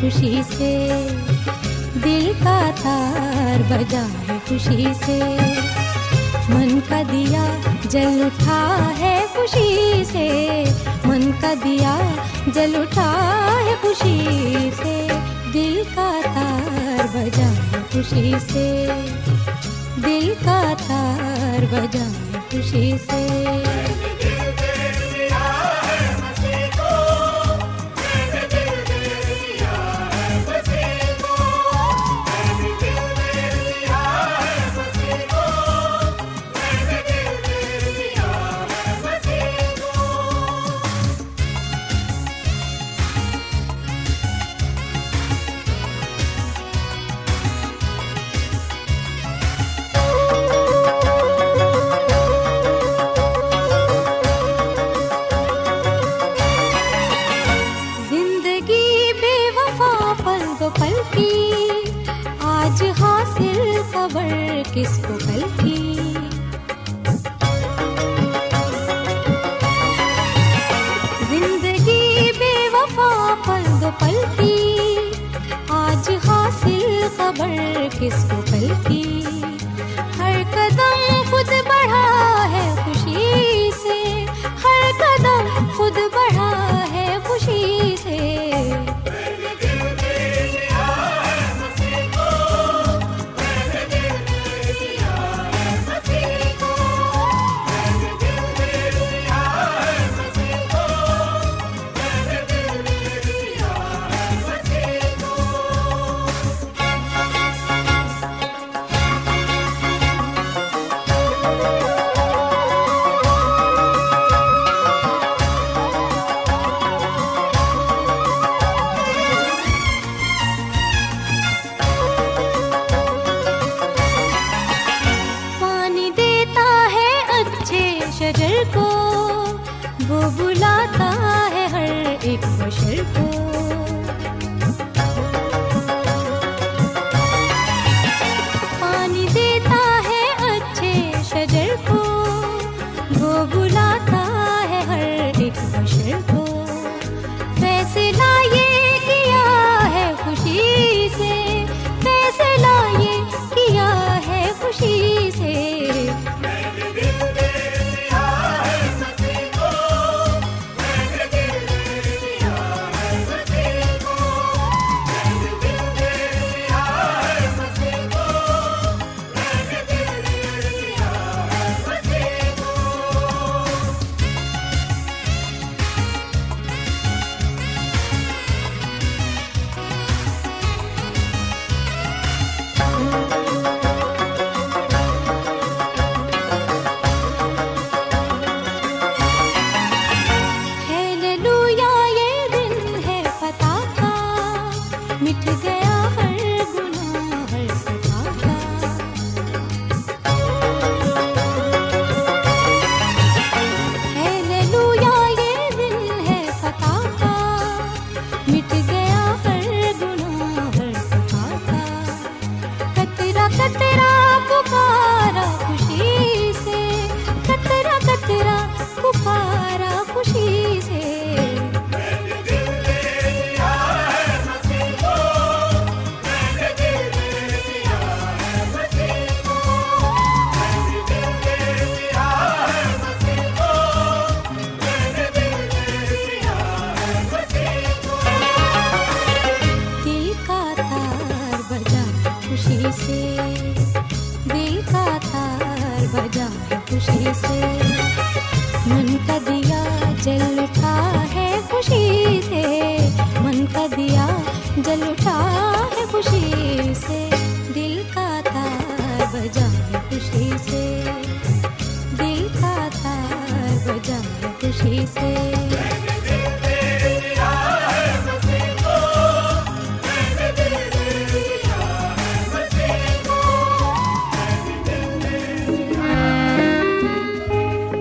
خوشی سے دل کا تار بجا ہے خوشی سے۔ من کا دیا جل اٹھا ہے خوشی سے۔ من کا دیا جل اٹھا ہے خوشی سے۔ دل کا تار بجا ہے خوشی سے۔ دل کا تار بجا ہے خوشی سے۔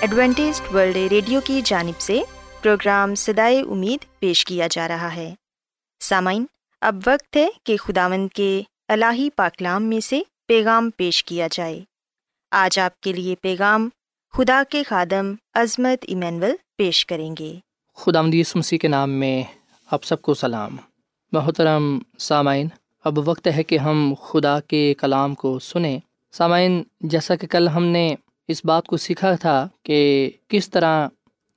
Adventist World Radio کی جانب سے پروگرام سدائے امید پیش کیا جا رہا ہے۔ سامعین، اب وقت ہے کہ خداوند کے الہی پاکلام میں سے پیغام پیش کیا جائے۔ آج آپ کے لیے پیغام خدا کے خادم عظمت ایمینول پیش کریں گے۔ خدا مدیس مسیح کے نام میں آپ سب کو سلام۔ محترم سامعین، اب وقت ہے کہ ہم خدا کے کلام کو سنیں۔ سامعین، جیسا کہ کل ہم نے اس بات کو سیکھا تھا کہ کس طرح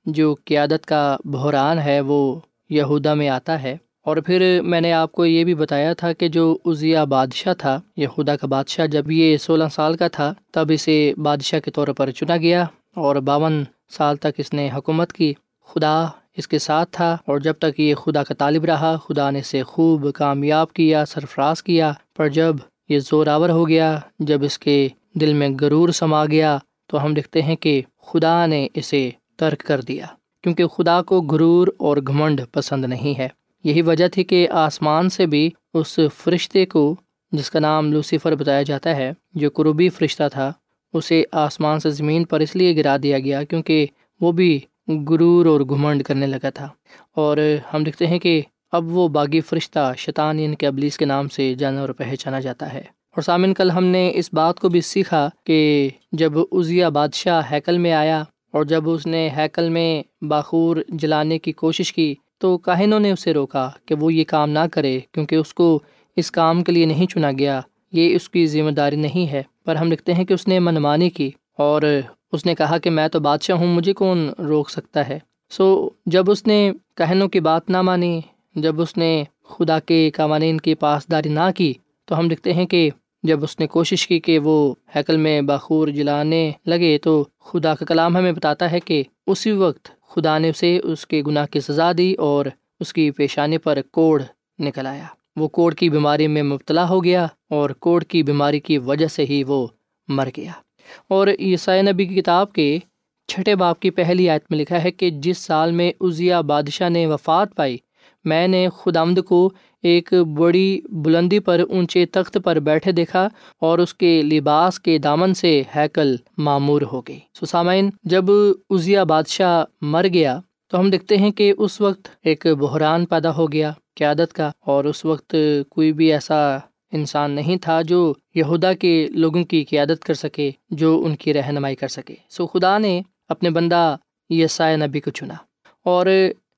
جو قیادت کا بحران ہے وہ یہودا میں آتا ہے۔ اور پھر میں نے آپ کو یہ بھی بتایا تھا کہ جو عزیہ بادشاہ تھا، یہودا کا بادشاہ، جب یہ سولہ سال کا تھا، تب اسے بادشاہ کے طور پر چنا گیا اور باون سال تک اس نے حکومت کی۔ خدا اس کے ساتھ تھا اور جب تک یہ خدا کا طالب رہا، خدا نے اسے خوب کامیاب کیا، سرفراز کیا۔ پر جب یہ زوراور ہو گیا، جب اس کے دل میں غرور سما گیا تو ہم لکھتے ہیں کہ خدا نے اسے ترک کر دیا، کیونکہ خدا کو غرور اور گھمنڈ پسند نہیں ہے۔ یہی وجہ تھی کہ آسمان سے بھی اس فرشتے کو، جس کا نام لوسیفر بتایا جاتا ہے، جو قروبی فرشتہ تھا، اسے آسمان سے زمین پر اس لیے گرا دیا گیا کیونکہ وہ بھی غرور اور گھمنڈ کرنے لگا تھا۔ اور ہم لکھتے ہیں کہ اب وہ باغی فرشتہ شیطان یعنی ان کے ابلیس کے نام سے جانا اور پہچانا جاتا ہے۔ اور سامن، کل ہم نے اس بات کو بھی سیکھا کہ جب عزیہ بادشاہ ہیکل میں آیا اور جب اس نے ہیکل میں باخور جلانے کی کوشش کی، تو کاہنوں نے اسے روکا کہ وہ یہ کام نہ کرے کیونکہ اس کو اس کام کے لیے نہیں چنا گیا۔ یہ اس کی ذمہ داری نہیں ہے، پر ہم لکھتے ہیں کہ اس نے منمانی کی اور اس نے کہا کہ میں تو بادشاہ ہوں، مجھے کون روک سکتا ہے؟ سو، جب اس نے کہنوں کی بات نہ مانی، جب اس نے خدا کے قوانین کی پاسداری نہ کی، تو ہم لکھتے ہیں کہ جب اس نے کوشش کی کہ وہ ہیکل میں باخور جلانے لگے تو خدا کا کلام ہمیں بتاتا ہے کہ اسی وقت خدا نے اسے اس کے گناہ کی سزا دی اور اس کی پیشانی پر کوڑ نکل آیا۔ وہ کوڑ کی بیماری میں مبتلا ہو گیا اور کوڑ کی بیماری کی وجہ سے ہی وہ مر گیا۔ اور عیسائی نبی کی کتاب کے چھٹے باپ کی پہلی آیت میں لکھا ہے کہ جس سال میں عزیہ بادشاہ نے وفات پائی، میں نے خدامد کو ایک بڑی بلندی پر اونچے تخت پر بیٹھے دیکھا اور اس کے لباس کے دامن سے ہیکل معمور ہو گئی۔ سسامین جب ازیا بادشاہ مر گیا تو ہم دیکھتے ہیں کہ اس وقت ایک بحران پیدا ہو گیا قیادت کا اور اس وقت کوئی بھی ایسا انسان نہیں تھا جو یہودا کے لوگوں کی قیادت کر سکے، جو ان کی رہنمائی کر سکے۔ سو خدا نے اپنے بندہ یسائے نبی کو چنا اور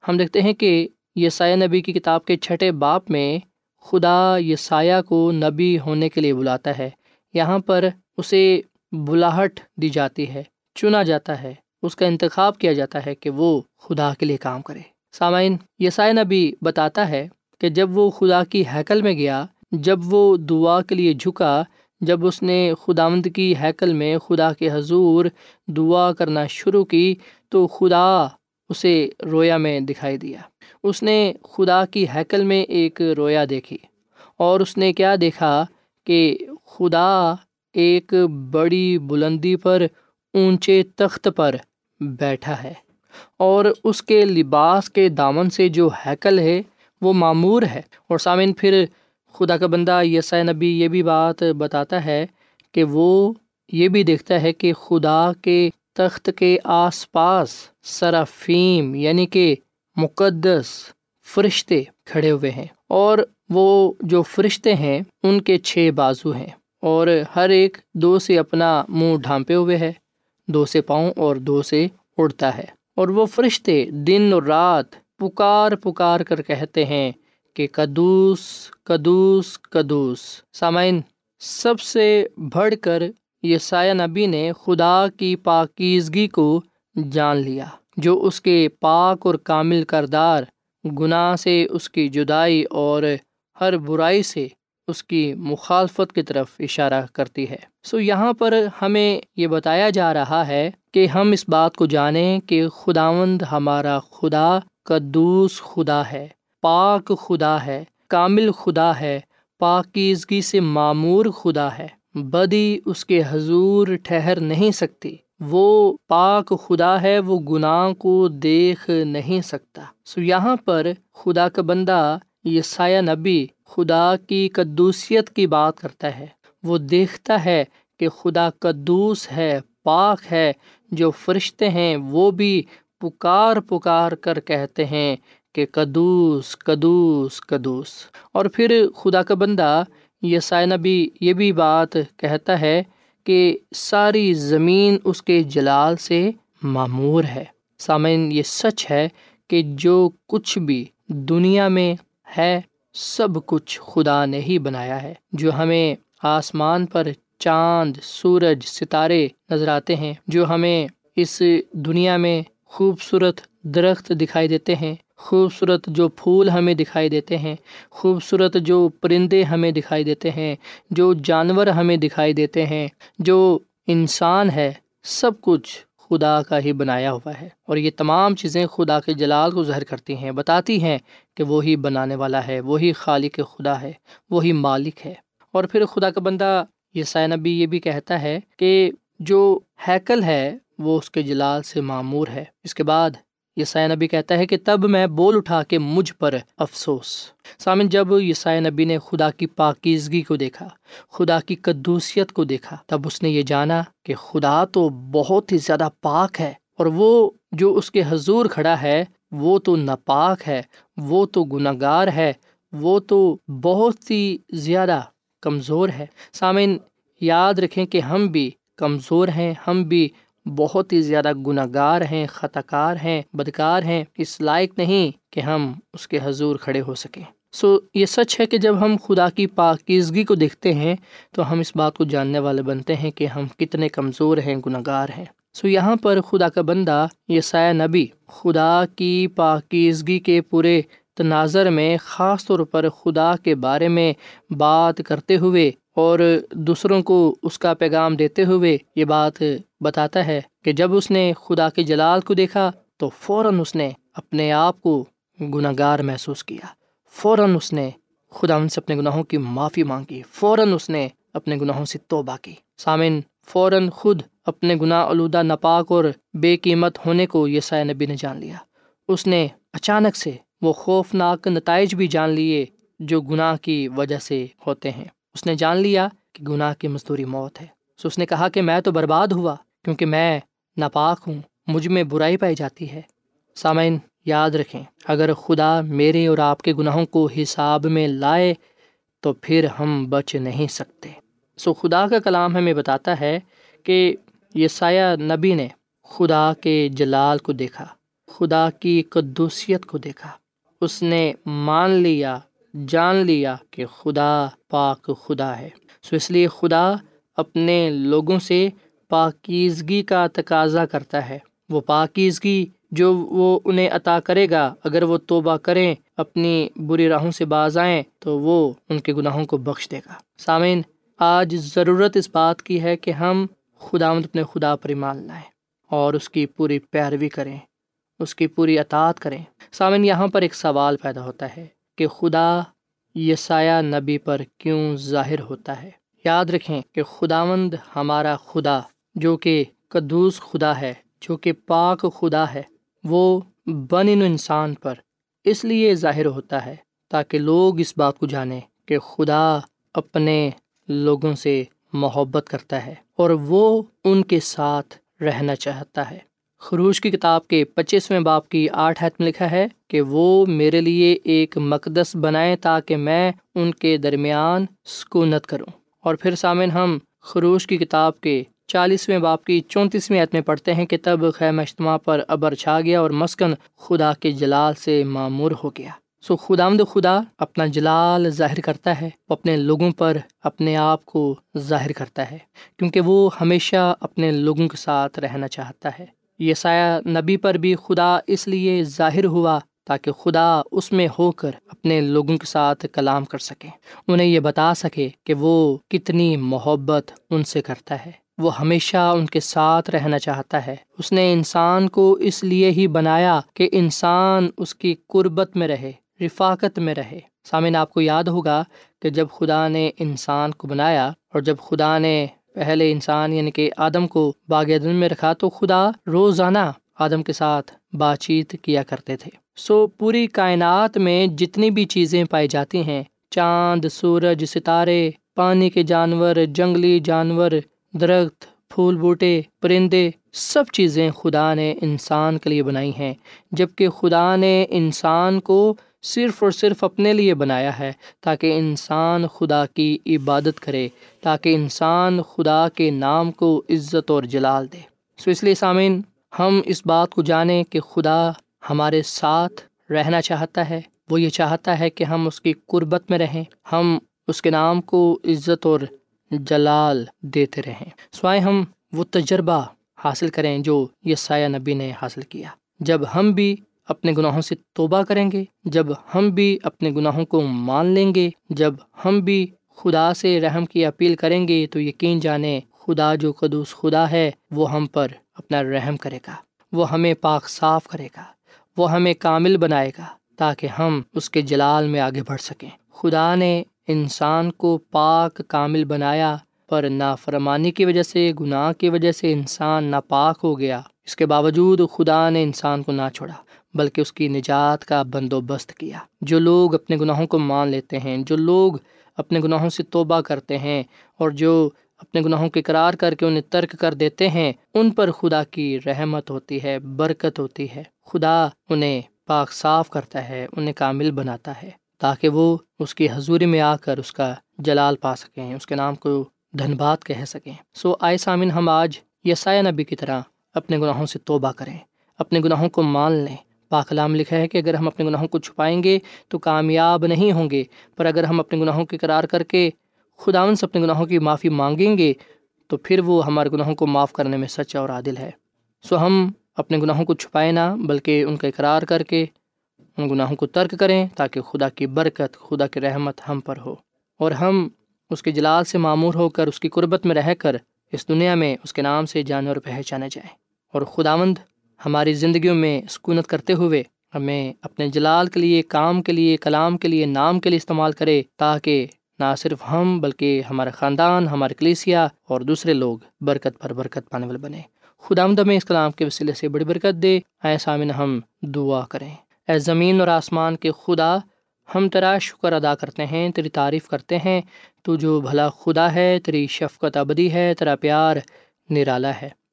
ہم دیکھتے ہیں کہ یسایہ نبی کی کتاب کے چھٹے باپ میں خدا یسایہ کو نبی ہونے کے لیے بلاتا ہے۔ یہاں پر اسے بلاہٹ دی جاتی ہے، چنا جاتا ہے، اس کا انتخاب کیا جاتا ہے کہ وہ خدا کے لیے کام کرے۔ سامعین یسائے نبی بتاتا ہے کہ جب وہ خدا کی ہیکل میں گیا، جب وہ دعا کے لیے جھکا، جب اس نے خداوند کی ہیکل میں خدا کے حضور دعا کرنا شروع کی، تو خدا اسے رویا میں دکھائی دیا۔ اس نے خدا کی ہیکل میں ایک رویا دیکھی اور اس نے کیا دیکھا کہ خدا ایک بڑی بلندی پر اونچے تخت پر بیٹھا ہے اور اس کے لباس کے دامن سے جو ہیکل ہے وہ معمور ہے۔ اور سامعین، پھر خدا کا بندہ یسۂ نبی یہ بھی بات بتاتا ہے کہ وہ یہ بھی دیکھتا ہے کہ خدا کے تخت کے آس پاس صرافیم یعنی کہ مقدس فرشتے کھڑے ہوئے ہیں اور وہ جو فرشتے ہیں ان کے چھ بازو ہیں اور ہر ایک دو سے اپنا منہ ڈھانپے ہوئے ہے، دو سے پاؤں اور دو سے اڑتا ہے۔ اور وہ فرشتے دن اور رات پکار پکار کر کہتے ہیں کہ کدوس کدوس کدوس سامعین، سب سے بڑھ کر یہ سایہ نبی نے خدا کی پاکیزگی کو جان لیا، جو اس کے پاک اور کامل کردار، گناہ سے اس کی جدائی اور ہر برائی سے اس کی مخالفت کی طرف اشارہ کرتی ہے۔ سو یہاں پر ہمیں یہ بتایا جا رہا ہے کہ ہم اس بات کو جانیں کہ خداوند ہمارا خدا، قدوس خدا ہے، پاک خدا ہے، کامل خدا ہے، پاکیزگی سے معمور خدا ہے۔ بدی اس کے حضور ٹھہر نہیں سکتی۔ وہ پاک خدا ہے، وہ گناہ کو دیکھ نہیں سکتا۔ سو یہاں پر خدا کا بندہ یہ سایہ نبی خدا کی قدوسیت کی بات کرتا ہے۔ وہ دیکھتا ہے کہ خدا قدوس ہے، پاک ہے۔ جو فرشتے ہیں وہ بھی پکار پکار کر کہتے ہیں کہ قدوس قدوس قدوس۔ اور پھر خدا کا بندہ یہ سائنہ بھی یہ بھی بات کہتا ہے کہ ساری زمین اس کے جلال سے معمور ہے۔ سامعین، یہ سچ ہے کہ جو کچھ بھی دنیا میں ہے، سب کچھ خدا نے ہی بنایا ہے۔ جو ہمیں آسمان پر چاند، سورج، ستارے نظر آتے ہیں، جو ہمیں اس دنیا میں خوبصورت درخت دکھائی دیتے ہیں خوبصورت جو پھول ہمیں دکھائی دیتے ہیں، خوبصورت جو پرندے ہمیں دکھائی دیتے ہیں، جو جانور ہمیں دکھائی دیتے ہیں، جو انسان ہے، سب کچھ خدا کا ہی بنایا ہوا ہے۔ اور یہ تمام چیزیں خدا کے جلال کو ظاہر کرتی ہیں، بتاتی ہیں کہ وہی بنانے والا ہے، وہی خالق خدا ہے، وہی مالک ہے۔ اور پھر خدا کا بندہ یہ سائنبی یہ بھی کہتا ہے کہ جو ہیکل ہے، وہ اس کے جلال سے معمور ہے۔ اس کے بعد یسائے نبی کہتا ہے کہ تب میں بول اٹھا کے مجھ پر افسوس۔ سامن، جب یسائے نبی نے خدا کی پاکیزگی کو دیکھا، خدا کی قدوسیت کو دیکھا، تب اس نے یہ جانا کہ خدا تو بہت ہی زیادہ پاک ہے اور وہ جو اس کے حضور کھڑا ہے، وہ تو ناپاک ہے، وہ تو گناہ گار ہے، وہ تو بہت ہی زیادہ کمزور ہے۔ سامن، یاد رکھیں کہ ہم بھی کمزور ہیں، ہم بھی بہت ہی زیادہ گناہ گار ہیں خطا کار ہیں، بدکار ہیں۔ اس لائق نہیں کہ ہم اس کے حضور کھڑے ہو سکیں۔ سو یہ سچ ہے کہ جب ہم خدا کی پاکیزگی کو دیکھتے ہیں، تو ہم اس بات کو جاننے والے بنتے ہیں کہ ہم کتنے کمزور ہیں گناہ گار ہیں۔ سو یہاں پر خدا کا بندہ یہ سایہ نبی، خدا کی پاکیزگی کے پورے تناظر میں، خاص طور پر خدا کے بارے میں بات کرتے ہوئے اور دوسروں کو اس کا پیغام دیتے ہوئے یہ بات بتاتا ہے کہ جب اس نے خدا کے جلال کو دیکھا تو فوراً اس نے اپنے آپ کو گناہ گار محسوس کیا۔ فوراً اس نے خدا ان سے اپنے گناہوں کی معافی مانگی۔ فوراً اس نے اپنے گناہوں سے توبہ کی۔ سامن فوراً خود اپنے گناہ آلودہ، ناپاک اور بے قیمت ہونے کو یہ سائے نبی نے جان لیا۔ اس نے اچانک سے وہ خوفناک نتائج بھی جان لیے جو گناہ کی وجہ سے ہوتے ہیں۔ اس نے جان لیا کہ گناہ کی مزدوری موت ہے۔ سو اس نے کہا کہ میں تو برباد ہوا کیونکہ میں ناپاک ہوں، مجھ میں برائی پائی جاتی ہے۔ سامعین، یاد رکھیں، اگر خدا میرے اور آپ کے گناہوں کو حساب میں لائے تو پھر ہم بچ نہیں سکتے۔ سو خدا کا کلام ہمیں بتاتا ہے کہ یہ سایہ نبی نے خدا کے جلال کو دیکھا، خدا کی قدوسیت کو دیکھا۔ اس نے مان لیا جان لیا کہ خدا پاک خدا ہے۔ سو اس لیے خدا اپنے لوگوں سے پاکیزگی کا تقاضا کرتا ہے۔ وہ پاکیزگی جو وہ انہیں عطا کرے گا، اگر وہ توبہ کریں، اپنی بری راہوں سے باز آئیں، تو وہ ان کے گناہوں کو بخش دے گا۔ سامعین، آج ضرورت اس بات کی ہے کہ ہم خدا اپنے خدا پر ایمان لائیں اور اس کی پوری پیروی کریں، اس کی پوری اطاعت کریں۔ سامعین، یہاں پر ایک سوال پیدا ہوتا ہے۔ کہ خدا یہ سایہ نبی پر کیوں ظاہر ہوتا ہے۔ یاد رکھیں کہ خداوند ہمارا خدا، جو کہ قدوس خدا ہے، جو کہ پاک خدا ہے، وہ بن انسان پر اس لیے ظاہر ہوتا ہے تاکہ لوگ اس بات کو جانیں کہ خدا اپنے لوگوں سے محبت کرتا ہے اور وہ ان کے ساتھ رہنا چاہتا ہے۔ خروش کی کتاب کے پچیسویں باپ کی آٹھ حت میں لکھا ہے کہ وہ میرے لیے ایک مقدس بنائیں تاکہ میں ان کے درمیان سکونت کروں۔ اور پھر سامن ہم خروش کی کتاب کے چالیسویں باپ کی چونتیسویں عت میں پڑھتے ہیں کہ تب خیم اجتماع پر ابر چھا گیا اور مسکن خدا کے جلال سے معمور ہو گیا۔ سو خدا مد خدا اپنا جلال ظاہر کرتا ہے، وہ اپنے لوگوں پر اپنے آپ کو ظاہر کرتا ہے، کیونکہ وہ ہمیشہ اپنے لوگوں کے ساتھ رہنا چاہتا ہے۔ یہ سایہ نبی پر بھی خدا اس لیے ظاہر ہوا تاکہ خدا اس میں ہو کر اپنے لوگوں کے ساتھ کلام کر سکے۔ انہیں یہ بتا سکے کہ وہ کتنی محبت ان سے کرتا ہے۔ وہ ہمیشہ ان کے ساتھ رہنا چاہتا ہے۔ اس نے انسان کو اس لیے ہی بنایا کہ انسان اس کی قربت میں رہے، رفاقت میں رہے۔ سامعین، آپ کو یاد ہوگا کہ جب خدا نے انسان کو بنایا اور جب خدا نے پہلے انسان یعنی کہ آدم کو باغ عدن میں رکھا تو خدا روزانہ آدم کے ساتھ بات چیت کیا کرتے تھے۔ سو پوری کائنات میں جتنی بھی چیزیں پائی جاتی ہیں، چاند، سورج، ستارے، پانی کے جانور، جنگلی جانور، درخت، پھول، بوٹے، پرندے، سب چیزیں خدا نے انسان کے لیے بنائی ہیں۔ جبکہ خدا نے انسان کو صرف اور صرف اپنے لیے بنایا ہے تاکہ انسان خدا کی عبادت کرے، تاکہ انسان خدا کے نام کو عزت اور جلال دے۔ سو اس لیے سامعین، ہم اس بات کو جانیں کہ خدا ہمارے ساتھ رہنا چاہتا ہے۔ وہ یہ چاہتا ہے کہ ہم اس کی قربت میں رہیں، ہم اس کے نام کو عزت اور جلال دیتے رہیں۔ سوائے ہم وہ تجربہ حاصل کریں جو یہ سایہ نبی نے حاصل کیا۔ جب ہم بھی اپنے گناہوں سے توبہ کریں گے۔ جب ہم بھی اپنے گناہوں کو مان لیں گے، جب ہم بھی خدا سے رحم کی اپیل کریں گے، تو یقین جانیں خدا جو قدوس خدا ہے، وہ ہم پر اپنا رحم کرے گا۔ وہ ہمیں پاک صاف کرے گا۔ وہ ہمیں کامل بنائے گا تاکہ ہم اس کے جلال میں آگے بڑھ سکیں۔ خدا نے انسان کو پاک، کامل بنایا پر نافرمانی کی وجہ سے، گناہ کی وجہ سے انسان ناپاک ہو گیا۔ اس کے باوجود خدا نے انسان کو نہ چھوڑا۔ بلکہ اس کی نجات کا بندوبست کیا۔ جو لوگ اپنے گناہوں کو مان لیتے ہیں، جو لوگ اپنے گناہوں سے توبہ کرتے ہیں اور جو اپنے گناہوں کے قرار کر کے انہیں ترک کر دیتے ہیں، ان پر خدا کی رحمت ہوتی ہے، برکت ہوتی ہے۔ خدا انہیں پاک صاف کرتا ہے، انہیں کامل بناتا ہے، تاکہ وہ اس کی حضوری میں آ کر اس کا جلال پا سکیں، اس کے نام کو دھن بات کہہ سکیں۔ سو آئے سامن ہم آج یسایہ نبی کی طرح اپنے گناہوں سے توبہ کریں، اپنے گناہوں کو مان لیں پاکلام لکھا ہے کہ اگر ہم اپنے گناہوں کو چھپائیں گے تو کامیاب نہیں ہوں گے، پر اگر ہم اپنے گناہوں کے قرار کر کے خداون سے اپنے گناہوں کی معافی مانگیں گے تو پھر وہ ہمارے گناہوں کو معاف کرنے میں سچا اور عادل ہے۔ سو ہم اپنے گناہوں کو چھپائیں نہ، بلکہ ان کا اقرار کر کے ان گناہوں کو ترک کریں تاکہ خدا کی برکت، خدا کی رحمت ہم پر ہو۔ اور ہم اس کے جلال سے معمور ہو کر اس کی قربت میں رہ کر اس دنیا میں اس کے نام سے جانے اور پہچانے جائیں۔ اور خداوند ہماری زندگیوں میں سکونت کرتے ہوئے ہمیں اپنے جلال کے لیے، کام کے لیے، کلام کے لیے، نام کے لیے استعمال کرے تاکہ نہ صرف ہم بلکہ ہمارے خاندان ہمارے کلیسیا اور دوسرے لوگ برکت پر برکت پانے والے بنے خدا آمد میں اس کلام کے وسیلے سے بڑی برکت دے۔ اے سامن ہم دعا کریں۔ اے زمین اور آسمان کے خدا، ہم تیرا شکر ادا کرتے ہیں، تیری تعریف کرتے ہیں۔ تو جو بھلا خدا ہے، تیری شفقت ابدی ہے، تیرا پیار نرالا ہے۔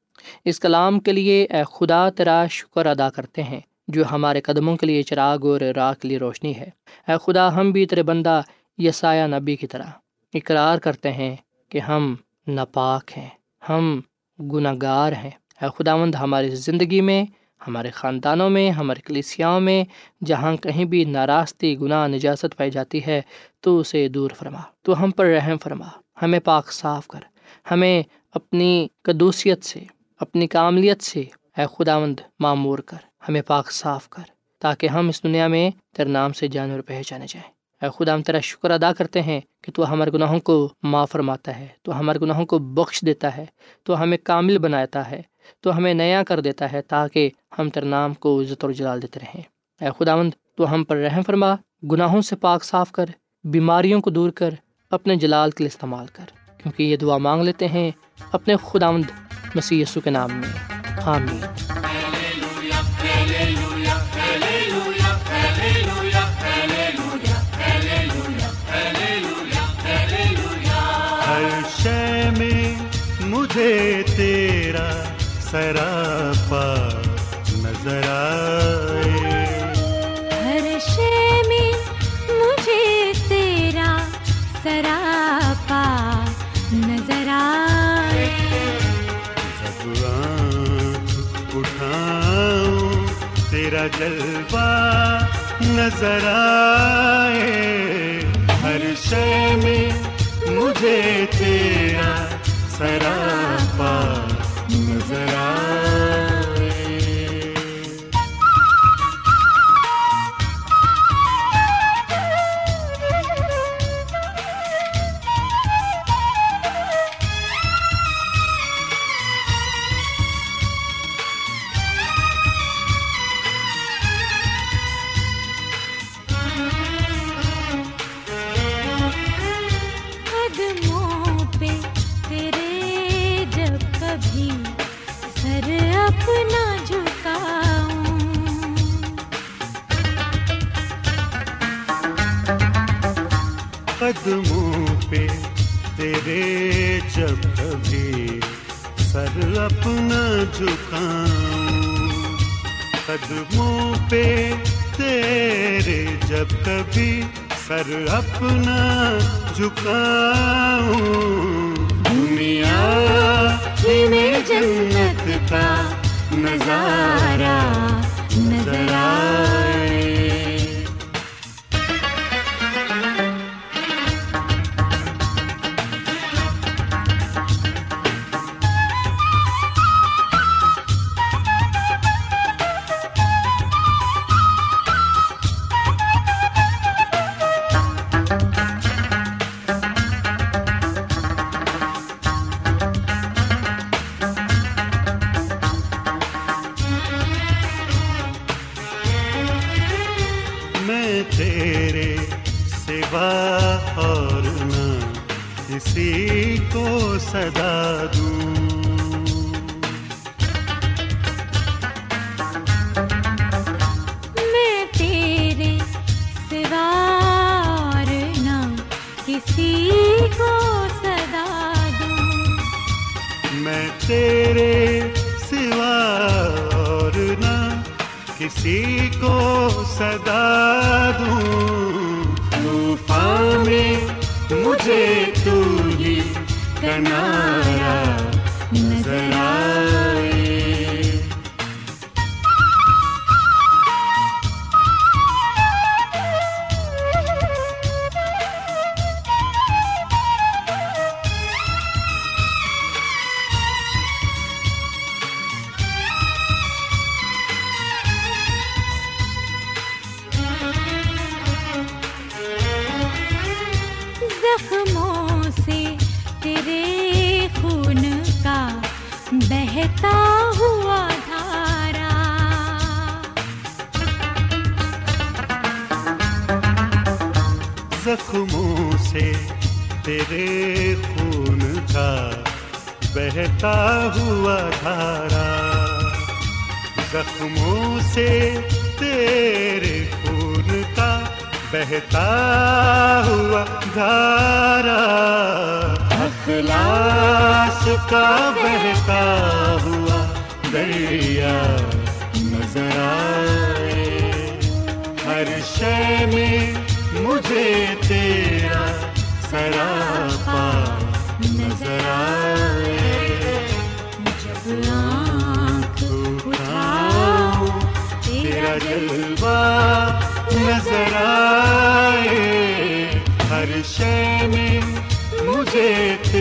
اس کلام کے لیے اے خدا تیرا شکر ادا کرتے ہیں، جو ہمارے قدموں کے لیے چراغ اور راہ کے لیے روشنی ہے۔ اے خدا، ہم بھی تیرے بندہ یسایہ نبی کی طرح اقرار کرتے ہیں کہ ہم ناپاک ہیں، ہم گناہ گار ہیں۔ اے خداوند، ہماری زندگی میں، ہمارے خاندانوں میں، ہمارے کلیسیاؤں میں جہاں کہیں بھی ناراستی، گناہ، نجاست پائی جاتی ہے، تو اسے دور فرما، تو ہم پر رحم فرما۔ ہمیں پاک صاف کر، ہمیں اپنی قدوسیت سے اپنی کاملیت سے اے خداوند معمور کر، ہمیں پاک صاف کر، تاکہ ہم اس دنیا میں تیرے نام سے جانور پہچانے جائیں۔ اے خدا ہم تیرا شکر ادا کرتے ہیں کہ تو ہمارے گناہوں کو معاف فرماتا ہے، تو ہمارے گناہوں کو بخش دیتا ہے، تو ہمیں کامل بناتا ہے، تو ہمیں نیا کر دیتا ہے تاکہ ہم تیرے نام کو عزت اور جلال دیتے رہیں۔ اے خداوند، تو ہم پر رحم فرما، گناہوں سے پاک صاف کر، بیماریوں کو دور کر، اپنے جلال کے لیے استعمال کر، کیونکہ یہ دعا مانگ لیتے ہیں اپنے خداوند مسیح یسو کے نام میں آمین ہر شے میں مجھے تیرا سراپا نظر آئے۔ ہر شے میں مجھے تیرا سراپا جلوہ نظر آئے۔ ہر شے میں مجھے تیرا سراپا قدموں پہ تیرے جب کبھی سر اپنا جھکاؤں۔ قدموں پہ تیرے جب کبھی سر اپنا جھکاؤں۔ دنیا میں جنت کا نظارہ نظر آئے صدا دریا نظر آئے۔ ہر شے میں مجھے تیرا سراپا نظر آئے۔ جب آنکھ اٹھاؤں، تیرا جلوہ نظر آئے۔ ہر شے میں مجھے تیرا